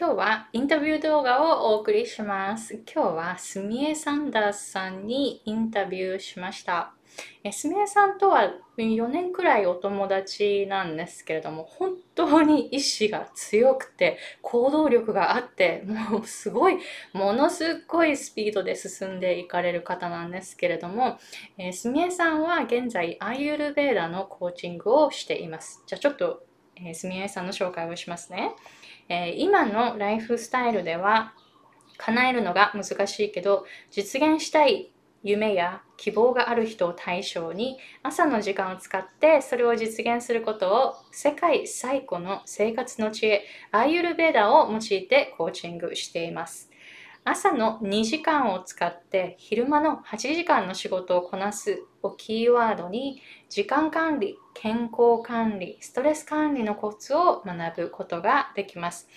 今日はインタビュー動画をお送りします。今日はスミエ・サンダースさんにインタビューしました。スミエさんとは4年くらいお友達なんですけれども、本当に意志が強くて、行動力があって、もうすごい、ものすごいスピードで進んでいかれる方なんですけれども、えー、スミエさんは現在アイユルベーダのコーチングをしています。じゃあちょっと、えー、スミエさんの紹介をしますね。えー、今のライフスタイルでは、叶えるのが難しいけど、実現したい夢や希望がある人を対象に朝の時間を使ってそれを実現することを世界最古の生活の知恵アーユルベーダを用いてコーチングしています。朝の2時間を使って昼間の8時間の仕事をこなすをキーワードに時間管理、健康管理、ストレス管理のコツを学ぶことができます。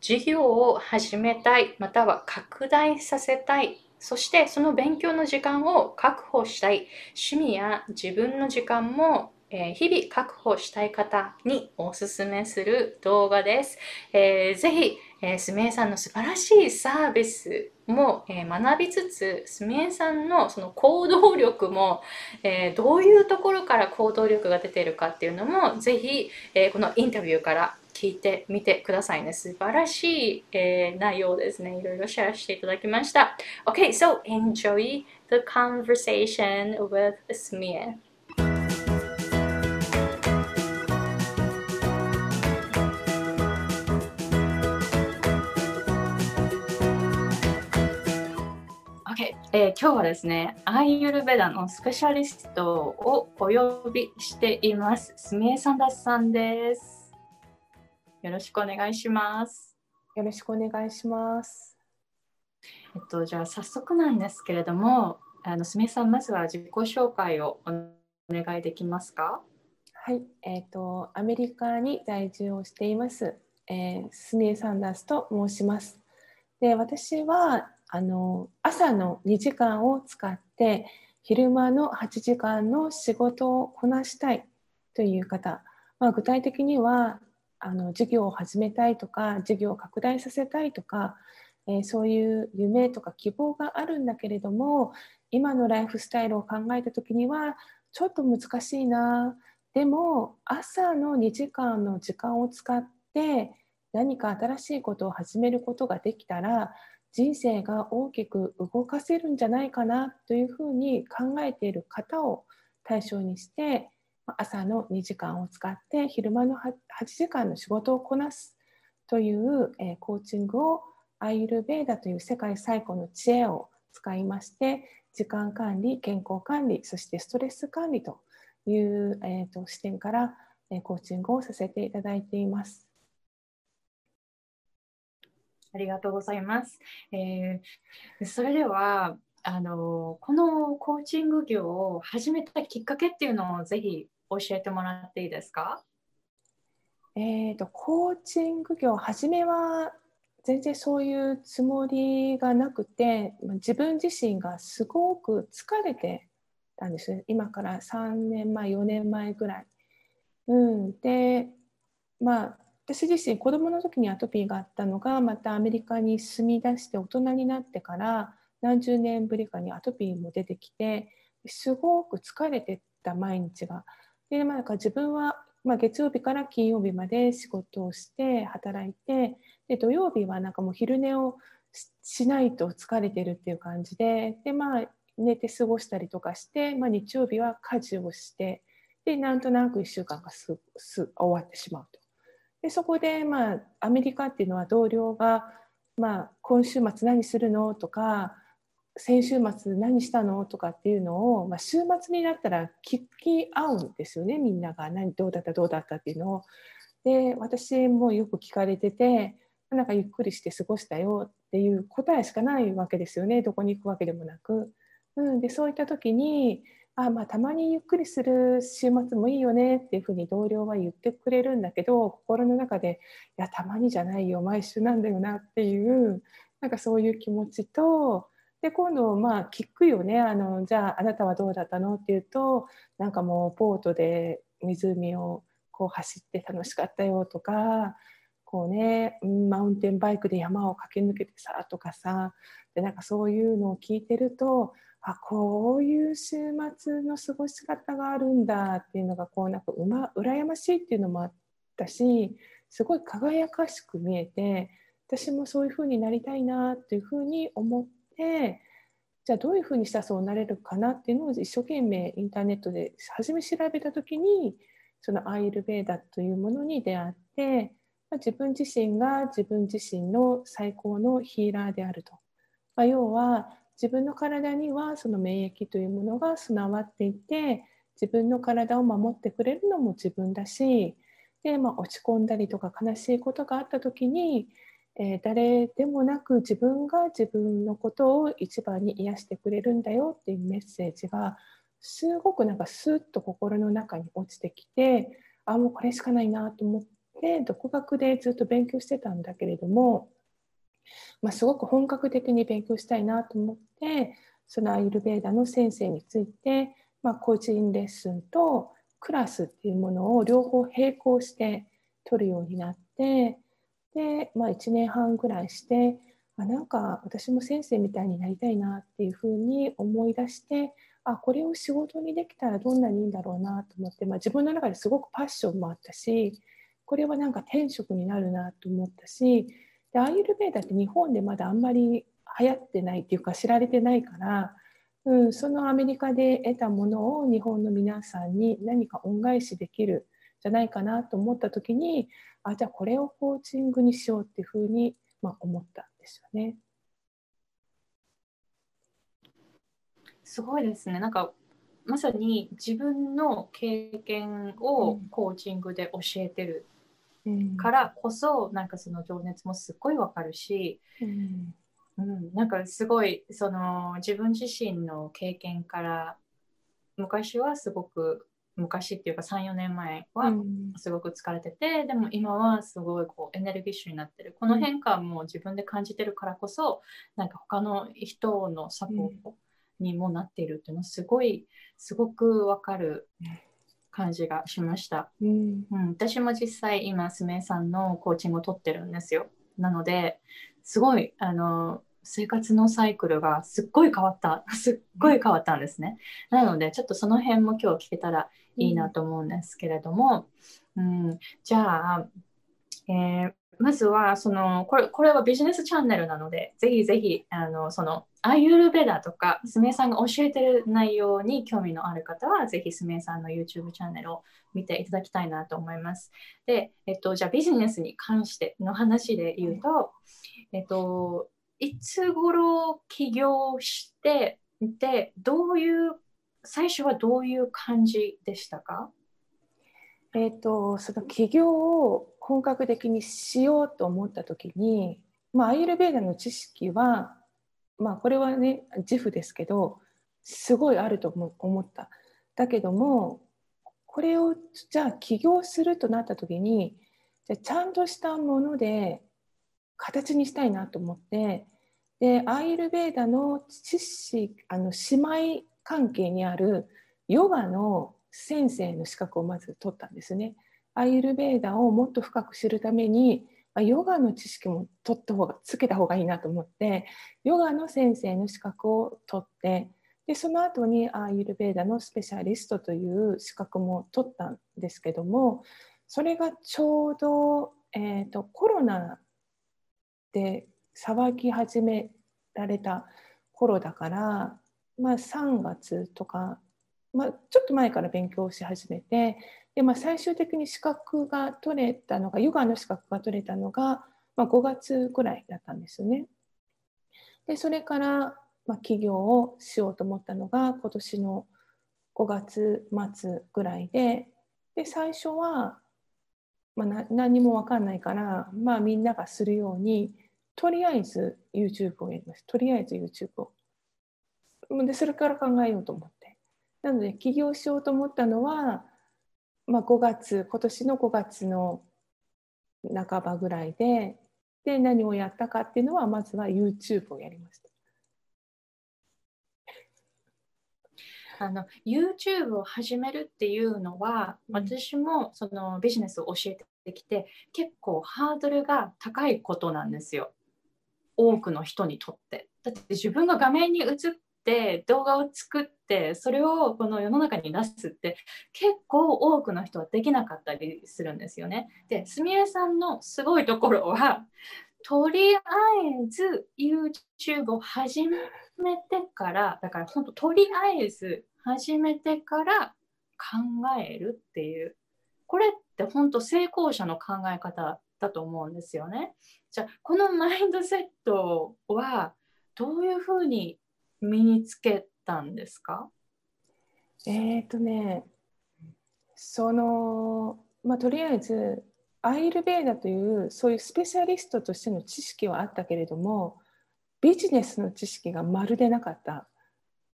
授業を始めたい、または拡大させたいそしてその勉強の時間を確保したい趣味や自分の時間も日々確保したい方におすすめする動画です。えー、ぜひ、えー、スメイさんの素晴らしいサービスも、えー、学びつつ、スメイさんのその行動力も、えー、どういうところから行動力が出ているかっていうのも、ぜひ、えー、このインタビューから聞いてみてくださいね。素晴らしい、えー、内容ですね。いろいろシェアしていただきました。Okay, so enjoy the conversation with Smia. えー、今日はですね、アイユルベダのスペシャリストをお呼びしています。スミエサンダスさんです。よろしくお願いします。よろしくお願いします。えっと、じゃあ早速なんですけれども、あのすみさん、まずは自己紹介をお願いできますか？はい、えっ、ー、と、アメリカに在住をしています。えー、スミエサンダースと申します。で、私はあの朝の2時間を使って昼間の8時間の仕事をこなしたいという方、まあ、具体的にはあの事業を始めたいとか事業を拡大させたいとか、えー、そういう夢とか希望があるんだけれども今のライフスタイルを考えた時にはちょっと難しいな。でも朝の2時間の時間を使って何か新しいことを始めることができたら人生が大きく動かせるんじゃないかなというふうに考えている方を対象にして朝の2時間を使って昼間の8時間の仕事をこなすという、コーチングをアイルベーダという世界最古の知恵を使いまして時間管理健康管理そしてストレス管理という、視点から、コーチングをさせていただいています。ありがとうございます。えー、それではあのこのコーチング業を始めたきっかけっていうのをぜひ教えてもらっていいですか？えーと、コーチング業初めは全然そういうつもりがなくて自分自身がすごく疲れてたんです今から3年前4年前ぐらい。うん、でまあ私自身子どもの時にアトピーがあったのがまたアメリカに住み出して大人になってから何十年ぶりかにアトピーも出てきてすごく疲れてた毎日がで、まあ、自分は、まあ、月曜日から金曜日まで仕事をして働いてで土曜日はなんかもう昼寝をしないと疲れてるっていう感じでで、まあ、寝て過ごしたりとかして、まあ、日曜日は家事をしてでなんとなく1週間がすす終わってしまうと。でそこで、まあ、アメリカっていうのは同僚が、まあ、今週末何するのとか先週末何したのとかっていうのを、まあ、週末になったら聞き合うんですよねみんなが何どうだったどうだったっていうのを。で私もよく聞かれててなんかゆっくりして過ごしたよっていう答えしかないわけですよねどこに行くわけでもなく。うん、でそういった時にあまあたまにゆっくりする週末もいいよねっていうふうに同僚は言ってくれるんだけど心の中でいやたまにじゃないよ毎週なんだよなっていうなんかそういう気持ちとで今度まあ聞くよね。あのじゃああなたはどうだったの？って言うとなんかもうボートで湖をこう走って楽しかったよとかこうねマウンテンバイクで山を駆け抜けてさとかさでなんかそういうのを聞いてるとあこういう週末の過ごし方があるんだっていうのがこうなんかうま羨ましいっていうのもあったしすごい輝かしく見えて私もそういうふうになりたいなっていうふうに思ってじゃあどういうふうにしたらそうなれるかなっていうのを一生懸命インターネットで初め調べた時にそのアイルベーダというものに出会って、まあ、自分自身が自分自身の最高のヒーラーであると。まあ、要は自分の体にはその免疫というものが備わっていて自分の体を守ってくれるのも自分だしで、まあ、落ち込んだりとか悲しいことがあった時に、えー、誰でもなく自分が自分のことを一番に癒してくれるんだよっていうメッセージがすごくなんかスッと心の中に落ちてきてあもうこれしかないなと思って独学でずっと勉強してたんだけれどもまあ、すごく本格的に勉強したいなと思ってそのアイルベーダの先生について、まあ、個人レッスンとクラスっていうものを両方並行して取るようになってで、まあ、1年半ぐらいしてあなんか私も先生みたいになりたいなっていうふうに思い出してあこれを仕事にできたらどんなにいいんだろうなと思って、まあ、自分の中ですごくパッションもあったしこれはなんか天職になるなと思ったしでアーユルベーダって日本でまだあんまり流行ってないっていうか知られてないから、うん、そのアメリカで得たものを日本の皆さんに何か恩返しできるじゃないかなと思った時にあじゃあこれをコーチングにしようっていうふうに、まあ、思ったんですよね。すごいですね。なんかまさに自分の経験をコーチングで教えてるからこそ、なんかその情熱もすっごいわかるし、うん。うん、なんかすごいその自分自身の経験から昔はすごく昔っていうか34年前はすごく疲れてて、うん、でも今はすごいこうエネルギッシュになってる。この変化も自分で感じてるからこそなんか他の人のサポートにもなっているっていうのはすごいすごくわかる感じがしました。うん、うん、私も実際今、すめさんのコーチングを取ってるんですよ。なので、すごい、あの、生活のサイクルがすっごい変わった、すっごい変わったんですね。なので、ちょっとその辺も今日聞けたらいいなと思うんですけれども、うん、じゃあ、えー、まずはそのこれこれはビジネスチャンネルなのでぜひぜひあのそのアユルベダとかすみさんが教えてる内容に興味のある方はぜひすみさんの YouTube チャンネルを見ていただきたいなと思います。で、えっと、じゃあビジネスに関しての話で言うと、えっと、いつ頃起業してでどういう最初はどういう感じでしたか？えーと、その起業を本格的にしようと思った時に、まあ、アイルベーダの知識は、まあ、これはね自負ですけどすごいあると思った。だけどもこれをじゃあ起業するとなった時にじゃちゃんとしたもので形にしたいなと思ってでアイルベーダの知識あの姉妹関係にあるヨガの先生の資格をまず取ったんですね。アイルベーダをもっと深く知るためにヨガの知識も取った方がつけた方がいいなと思ってヨガの先生の資格を取ってでその後にアイルベーダのスペシャリストという資格も取ったんですけどもそれがちょうど、えーと、コロナで騒ぎ始められた頃だから、まあ、3月とかまあ、ちょっと前から勉強し始めてで、まあ、最終的に資格が取れたのがヨガの資格が取れたのが、まあ、5月ぐらいだったんですよね。でそれから、まあ、起業をしようと思ったのが今年の5月末ぐらいでで最初は、まあ、何も分かんないから、まあ、みんながするようにとりあえず YouTube をやりますとりあえず YouTube を。でそれから考えようと思って。なので起業しようと思ったのは、まあ、5月今年の5月の半ばぐらいでで何をやったかっていうのはまずは YouTube をやりました。あの YouTube を始めるっていうのは、私もそのビジネスを教えってきて結構ハードルが高いことなんですよ。多くの人にとって。だって自分が画面に映って動画を作ってそれをこの世の中に出すって結構多くの人はできなかったりするんですよね。で、すみれさんのすごいところはとりあえず YouTube を始めてからだから本当とりあえず始めてから考えるっていうこれって本当成功者の考え方だと思うんですよね。じゃあこのマインドセットはどういうふうに身につけたんですか？えっ、ー、とねそのまあとりあえずアイルベーダというそういうスペシャリストとしての知識はあったけれどもビジネスの知識がまるでなかった。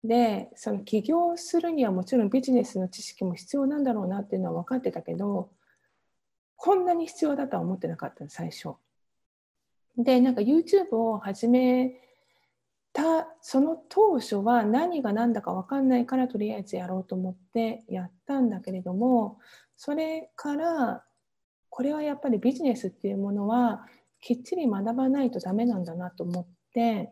でその起業するにはもちろんビジネスの知識も必要なんだろうなっていうのは分かってたけどこんなに必要だとは思ってなかった最初。でなんか YouTube を始めたその当初は何が何だか分かんないからとりあえずやろうと思ってやったんだけれどもそれからこれはやっぱりビジネスっていうものはきっちり学ばないとダメなんだなと思って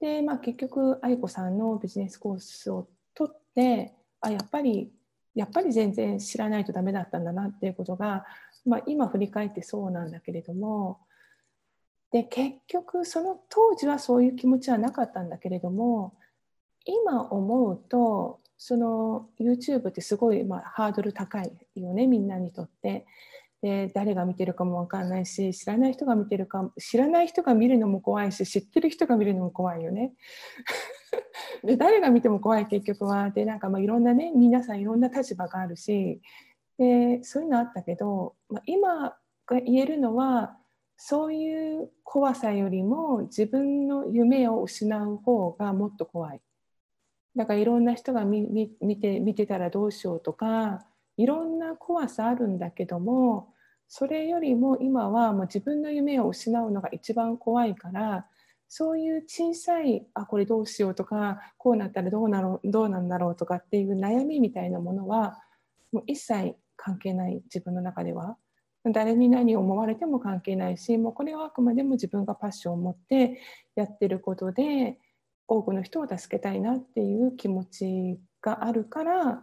で、まあ、結局愛子さんのビジネスコースを取ってあやっぱりやっぱり全然知らないとダメだったんだなっていうことが、まあ、今振り返ってそうなんだけれどもで結局その当時はそういう気持ちはなかったんだけれども今思うとその YouTube ってすごい、まあ、ハードル高いよねみんなにとって。で誰が見てるかも分かんないし知らない人が見てるか知らない人が見るのも怖いし知ってる人が見るのも怖いよね。で誰が見ても怖い結局はでなんかまあいろんなね皆さんいろんな立場があるしでそういうのあったけど、まあ、今が言えるのはそういう怖さよりも自分の夢を失う方がもっと怖い。だからいろんな人が見て見てたらどうしようとかいろんな怖さあるんだけどもそれよりも今はもう自分の夢を失うのが一番怖いからそういう小さいあこれどうしようとかこうなったらどうなろうどうなんだろうとかっていう悩みみたいなものはもう一切関係ない自分の中では。誰に何を思われても関係ないしもうこれはあくまでも自分がパッションを持ってやってることで多くの人を助けたいなっていう気持ちがあるから、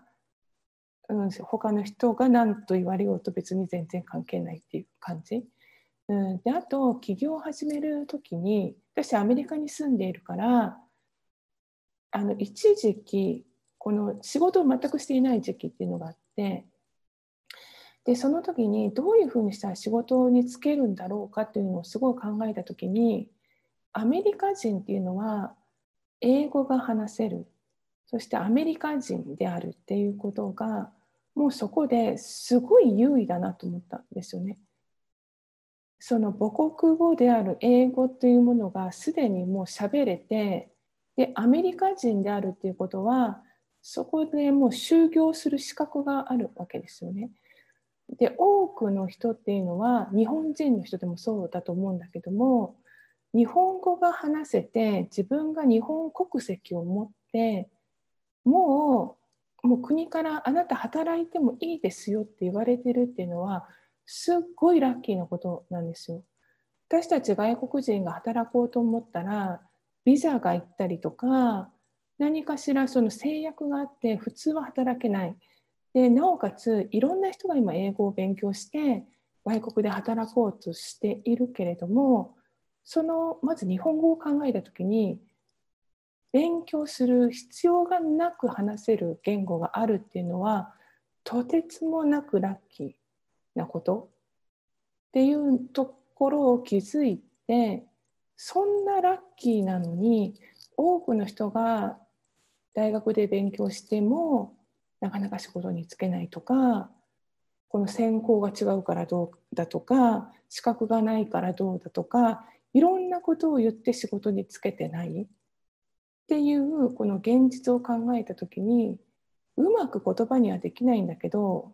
うん、他の人が何と言われようと別に全然関係ないっていう感じ。うん、であと起業を始める時に私アメリカに住んでいるからあの一時期この仕事を全くしていない時期っていうのがあってでその時にどういうふうにしたら仕事に就けるんだろうかっていうのをすごい考えた時にアメリカ人っていうのは英語が話せるそしてアメリカ人であるっていうことがもうそこですごい優位だなと思ったんですよね。その母国語である英語というものがすでにもう喋れてでアメリカ人であるっていうことはそこでもう就業する資格があるわけですよね。で多くの人っていうのは日本人の人でもそうだと思うんだけども日本語が話せて自分が日本国籍を持ってもうもう国からあなた働いてもいいですよって言われてるっていうのはすっごいラッキーなことなんですよ。私たち外国人が働こうと思ったらビザが行ったりとか何かしらその制約があって普通は働けない。でなおかついろんな人が今英語を勉強して外国で働こうとしているけれどもそのまず日本語を考えた時に勉強する必要がなく話せる言語があるっていうのはとてつもなくラッキーなこと。っていうところを気づいてそんなラッキーなのに多くの人が大学で勉強してもなかなか仕事に就けないとかこの専攻が違うからどうだとか資格がないからどうだとかいろんなことを言って仕事に就けてないっていうこの現実を考えた時にうまく言葉にはできないんだけど、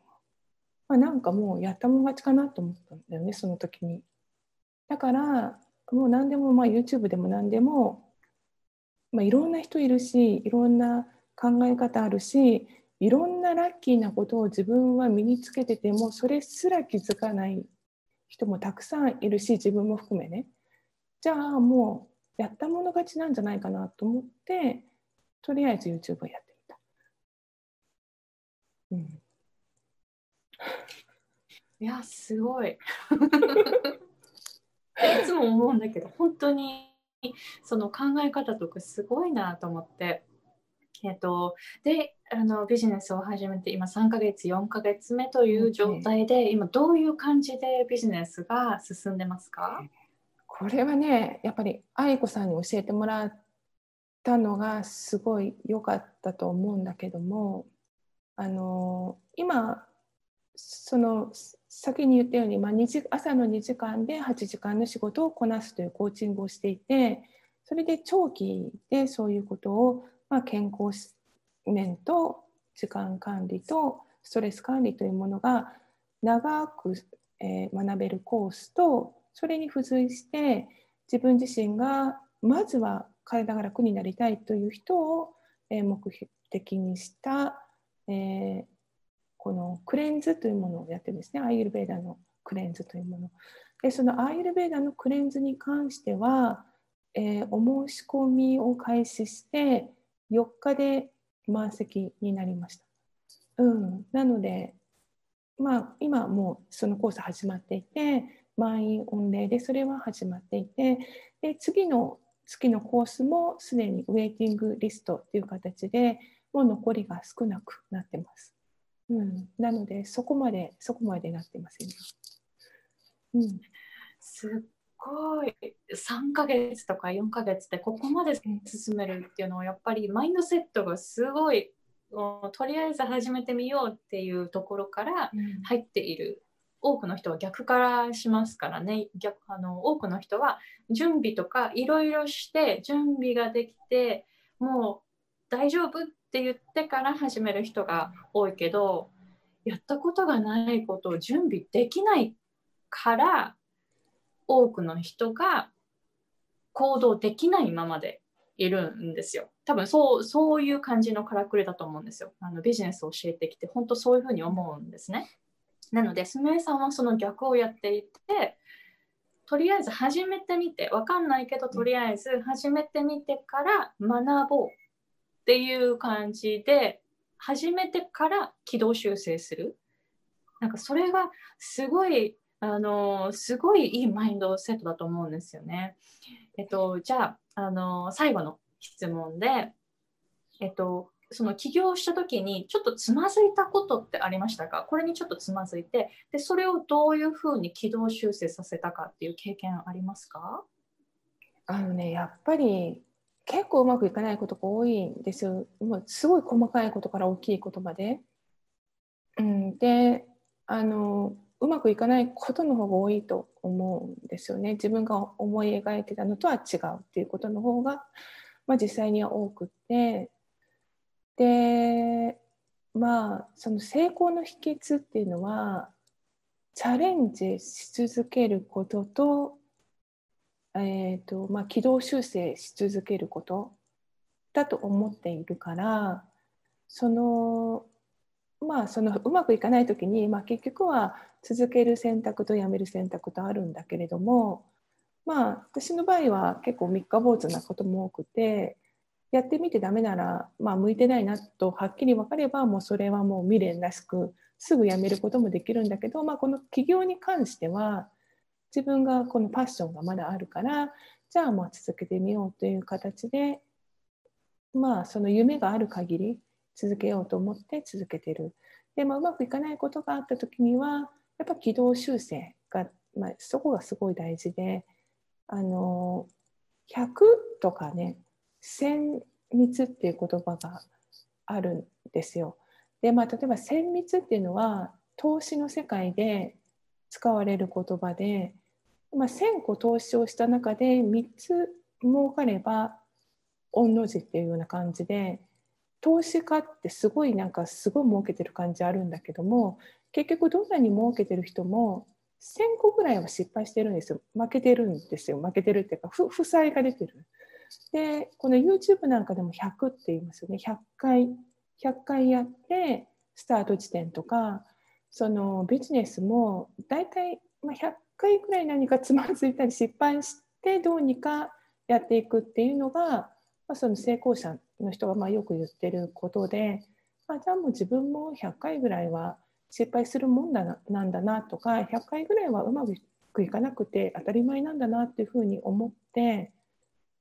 まあ、なんかもうやったもん勝ちかなと思ったんだよねその時に。だからもう何でもまあ YouTube でも何でも、まあ、いろんな人いるしいろんな考え方あるしいろんなラッキーなことを自分は身につけててもそれすら気づかない人もたくさんいるし自分も含めねじゃあもうやったもの勝ちなんじゃないかなと思ってとりあえず YouTube をやってみた。うん、いやすごい。いつも思うんだけど本当にその考え方とかすごいなと思って。えっと、であのビジネスを始めて今3ヶ月4ヶ月目という状態で、今どういう感じでビジネスが進んでますか？これはねやっぱり愛子さんに教えてもらったのがすごい良かったと思うんだけどもあの今その先に言ったように、まあ、朝の2時間で8時間の仕事をこなすというコーチングをしていてそれで長期でそういうことを、まあ、健康面と時間管理とストレス管理というものが長く、え、学べるコースとそれに付随して自分自身がまずは体が楽になりたいという人を、えー、目的にした、え、このクレンズというものをやってるんですね。アイルベーダのクレンズというもの。でそのアイルベーダのクレンズに関しては、え、お申し込みを開始して4日で満席になりました、うん、なのでまあ今もうそのコース始まっていて満員御礼でそれは始まっていてで次の月のコースもすでにウェイティングリストという形でもう残りが少なくなってます。うん、なのでそこまでそこまでなってます今。うん、すっごい3ヶ月とか4ヶ月でここまで進めるっていうのはやっぱりマインドセットがすごいとりあえず始めてみようっていうところから入っている、うん、多くの人は逆からしますからね。逆あの多くの人は準備とかいろいろして準備ができてもう大丈夫って言ってから始める人が多いけどやったことがないことを準備できないから多くの人が行動できないままでいるんですよ。多分そうそういう感じのからくりだと思うんですよ。あのビジネスを教えてきて本当そういうふうに思うんですね。なので、すみれさんはその逆をやっていて、とりあえず始めてみて、わかんないけど、とりあえず始めてみてから学ぼうっていう感じで始めてから軌道修正するなんかそれがすごいあのすごいいいマインドセットだと思うんですよね。えっと、じゃあ、あの最後の質問で、えっと、その起業した時にちょっとつまずいたことってありましたか？これにちょっとつまずいてでそれをどういうふうに軌道修正させたかっていう経験ありますか？あのねやっぱり結構うまくいかないことが多いんですよ。もうすごい細かいことから大きいことまで。うん、であのうまくいかないことの方が多いと思うんですよね。自分が思い描いてたのとは違うっていうことの方が、まあ、実際には多くてでまあその成功の秘訣っていうのはチャレンジし続けることとえーとまあ、軌道修正し続けることだと思っているからそのまあそのうまくいかない時に、まあ、結局は続ける選択とやめる選択とあるんだけれどもまあ私の場合は結構三日坊主なことも多くてやってみてダメなら、まあ、向いてないなとはっきり分かればもうそれはもう未練らしくすぐやめることもできるんだけど、まあ、この起業に関しては自分がこのパッションがまだあるからじゃあまあ続けてみようという形でまあその夢がある限り続けようと思って続けてる。で、まあ、うまくいかないことがあった時にはやっぱ軌道修正が、まあ、そこがすごい大事であの100とかね千密っていう言葉があるんですよ。でまあ、例えば千密っていうのは投資の世界で使われる言葉でまあ、1000個投資をした中で3つ儲かれば御の字っていうような感じで投資家ってすごいなんかすごい儲けてる感じあるんだけども結局どんなに儲けてる人も1000個ぐらいは失敗してるんですよ。負けてるんですよ。負けてるっていうか負債が出てる。でこの YouTube なんかでも100って言いますよね。100回100回やってスタート地点とかそのビジネスも大体100回ぐらい何かつまずいたり失敗してどうにかやっていくっていうのが、まあ、その成功者の人がまあよく言ってることで、まあ、じゃあもう自分も100回ぐらいは失敗するもんだななんだなとか100回ぐらいはうまくいかなくて当たり前なんだなっていうふうに思って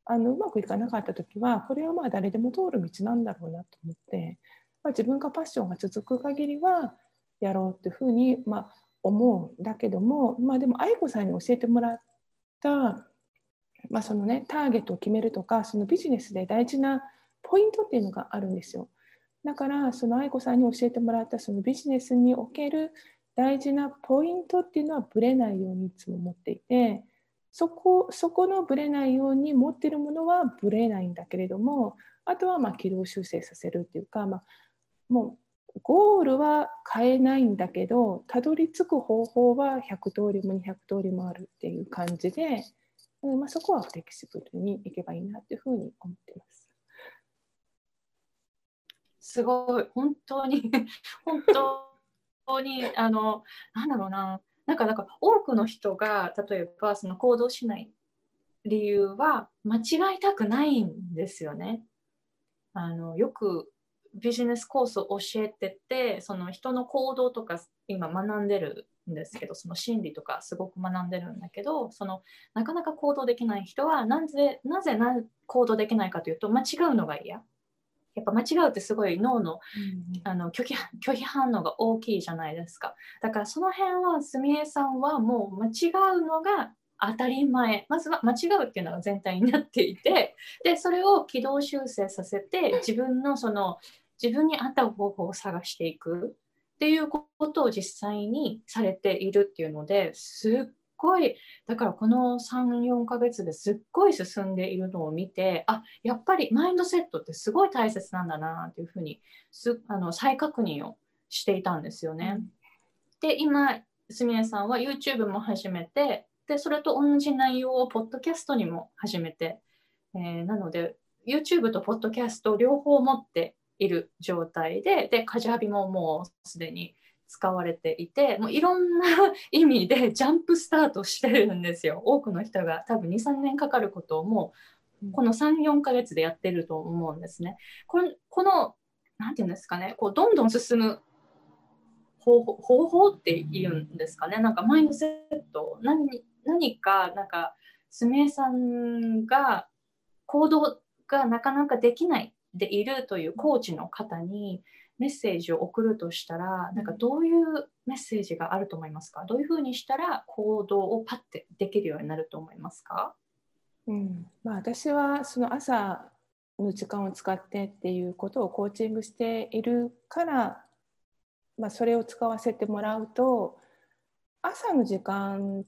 あのうまくいかなかった時はこれはまあ誰でも通る道なんだろうなと思って、まあ、自分がパッションが続く限りはやろうっていうふうに、まあ、思うんだけども、まあ、でも愛子さんに教えてもらった、まあそのね、ターゲットを決めるとかそのビジネスで大事なポイントっていうのがあるんですよ。だからその愛子さんに教えてもらったそのビジネスにおける大事なポイントっていうのはぶれないようにいつも持っていてそこそこのぶれないように持ってるものはぶれないんだけれどもあとはま軌道修正させるっていうか、まあ、もうゴールは変えないんだけどたどり着く方法は100通りも200通りもあるっていう感じで、まあ、そこはフレキシブルにいけばいいなっていうふうに思ってます。すごい。本当に。本当にあのなんだろうな。なんかなんか多くの人が例えばその行動しない理由は間違いたくないんですよね。あのよくビジネスコースを教えててその人の行動とか今学んでるんですけどその心理とかすごく学んでるんだけどそのなかなか行動できない人はなぜなぜ行動できないかというと間違うのが嫌。やっぱ間違うってすごい脳の,、あの拒否拒否反応が大きいじゃないですか。だからその辺はすみれさんはもう間違うのが当たり前。まずは間違うっていうのが全体になっていて でそれを軌道修正させて自分のその自分に合った方法を探していくっていうことを実際にされているっていうのですっごいだからこの34ヶ月ですっごい進んでいるのを見てあやっぱりマインドセットってすごい大切なんだなっていうふうにすあの再確認をしていたんですよね。うん、で今すみれさんは YouTube も始めてでそれと同じ内容をポッドキャストにも始めて、えー、なので YouTube とポッドキャスト両方持っている状態ででカジハビももうすでに使われていてもういろんな 意味でジャンプスタートしてるんですよ。多くの人が多分23年かかることをもうこの34ヶ月でやってると思うんですね。このこの何て言うんですかね。こうどんどん進む方法方法って言うんですかね。なんかマインドセット何何かなんかすみれさんが行動がなかなかできないでいるというコーチの方にメッセージを送るとしたらなんかどういうメッセージがあると思いますか？どういうふうにしたら行動をパッてできるようになると思いますか、うん。まあ、私はその朝の時間を使ってっていうことをコーチングしているから、まあ、それを使わせてもらうと朝の時間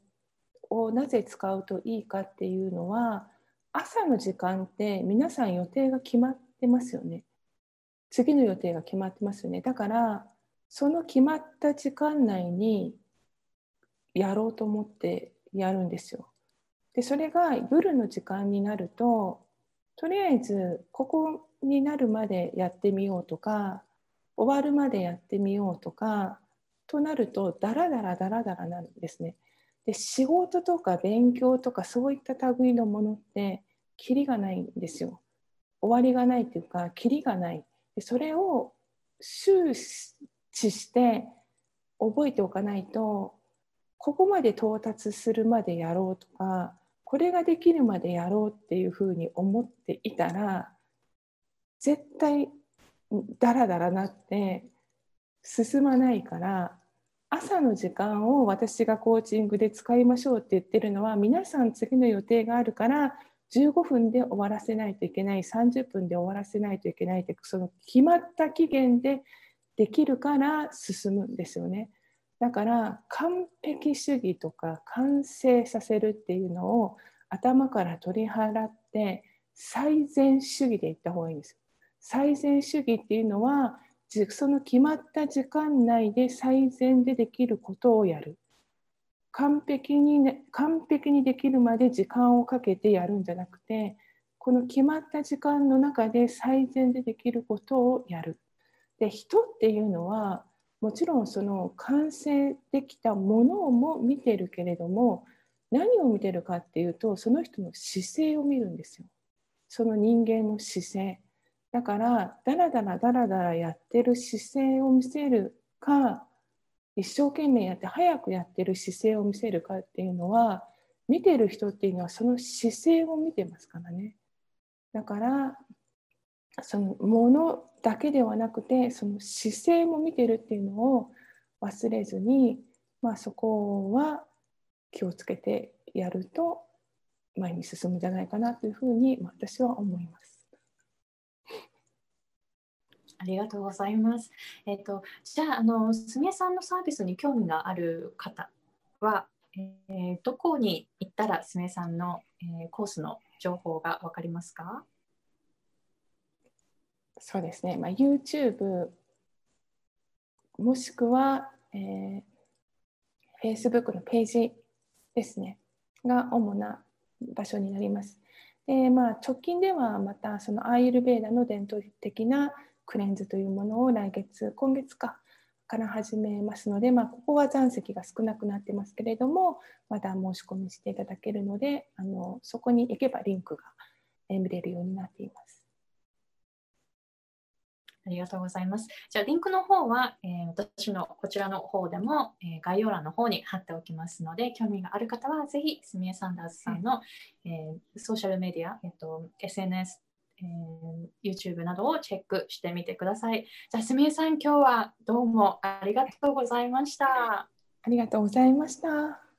をなぜ使うといいかっていうのは朝の時間って皆さん予定が決まってますよね。次の予定が決まってますよねだからその決まった時間内にやろうと思ってやるんですよ。でそれが夜の時間になるととりあえずここになるまでやってみようとか終わるまでやってみようとかとなるとダラダラダラダラなんですね。で仕事とか勉強とかそういった類のものってキリがないんですよ。終わりがないっていうかキリがない。それを周知して覚えておかないとここまで到達するまでやろうとかこれができるまでやろうっていうふうに思っていたら絶対ダラダラなって進まないから朝の時間を私がコーチングで使いましょうって言ってるのは皆さん次の予定があるから15分で終わらせないといけない30分で終わらせないといけないってその決まった期限でできるから進むんですよね。だから完璧主義とか完成させるっていうのを頭から取り払って最善主義でいった方がいいんです。最善主義っていうのはその決まった時間内で最善でできることをやる。完璧に、ね、完璧にできるまで時間をかけてやるんじゃなくてこの決まった時間の中で最善でできることをやるで人っていうのはもちろんその完成できたものも見てるけれども何を見てるかっていうとその人の姿勢を見るんですよ。その人間の姿勢。だからダラダラダラダラやってる姿勢を見せるか一生懸命やって早くやってる姿勢を見せるかっていうのは見てる人っていうのはその姿勢を見てますからね。だからそのものだけではなくてその姿勢も見てるっていうのを忘れずに、まあ、そこは気をつけてやると前に進むんじゃないかなというふうに私は思います。ありがとうございます。えっ、と、じゃあ、あの、すみえさんのサービスに興味がある方は、えー、どこに行ったらすみえさんの、えー、コースの情報がわかりますか？そうですね、まあ、YouTube もしくは、えー、Facebook のページですねが主な場所になります。でまあ、直近ではまたそのアーユルベーダの伝統的なクレンズというものを来月今月かから始めますので、まあ、ここは残席が少なくなってますけれどもまだ申し込みしていただけるのであのそこに行けばリンクが見れるようになっています。ありがとうございます。じゃあ、リンクの方は、えー、私のこちらの方でも、えー、概要欄の方に貼っておきますので、興味がある方はぜひ、スミエ・サンダーズさんの、えー、ソーシャルメディア、えっと、SNS、えー、YouTube などをチェックしてみてください。じゃあ、すみえさん、今日はどうもありがとうございました。ありがとうございました。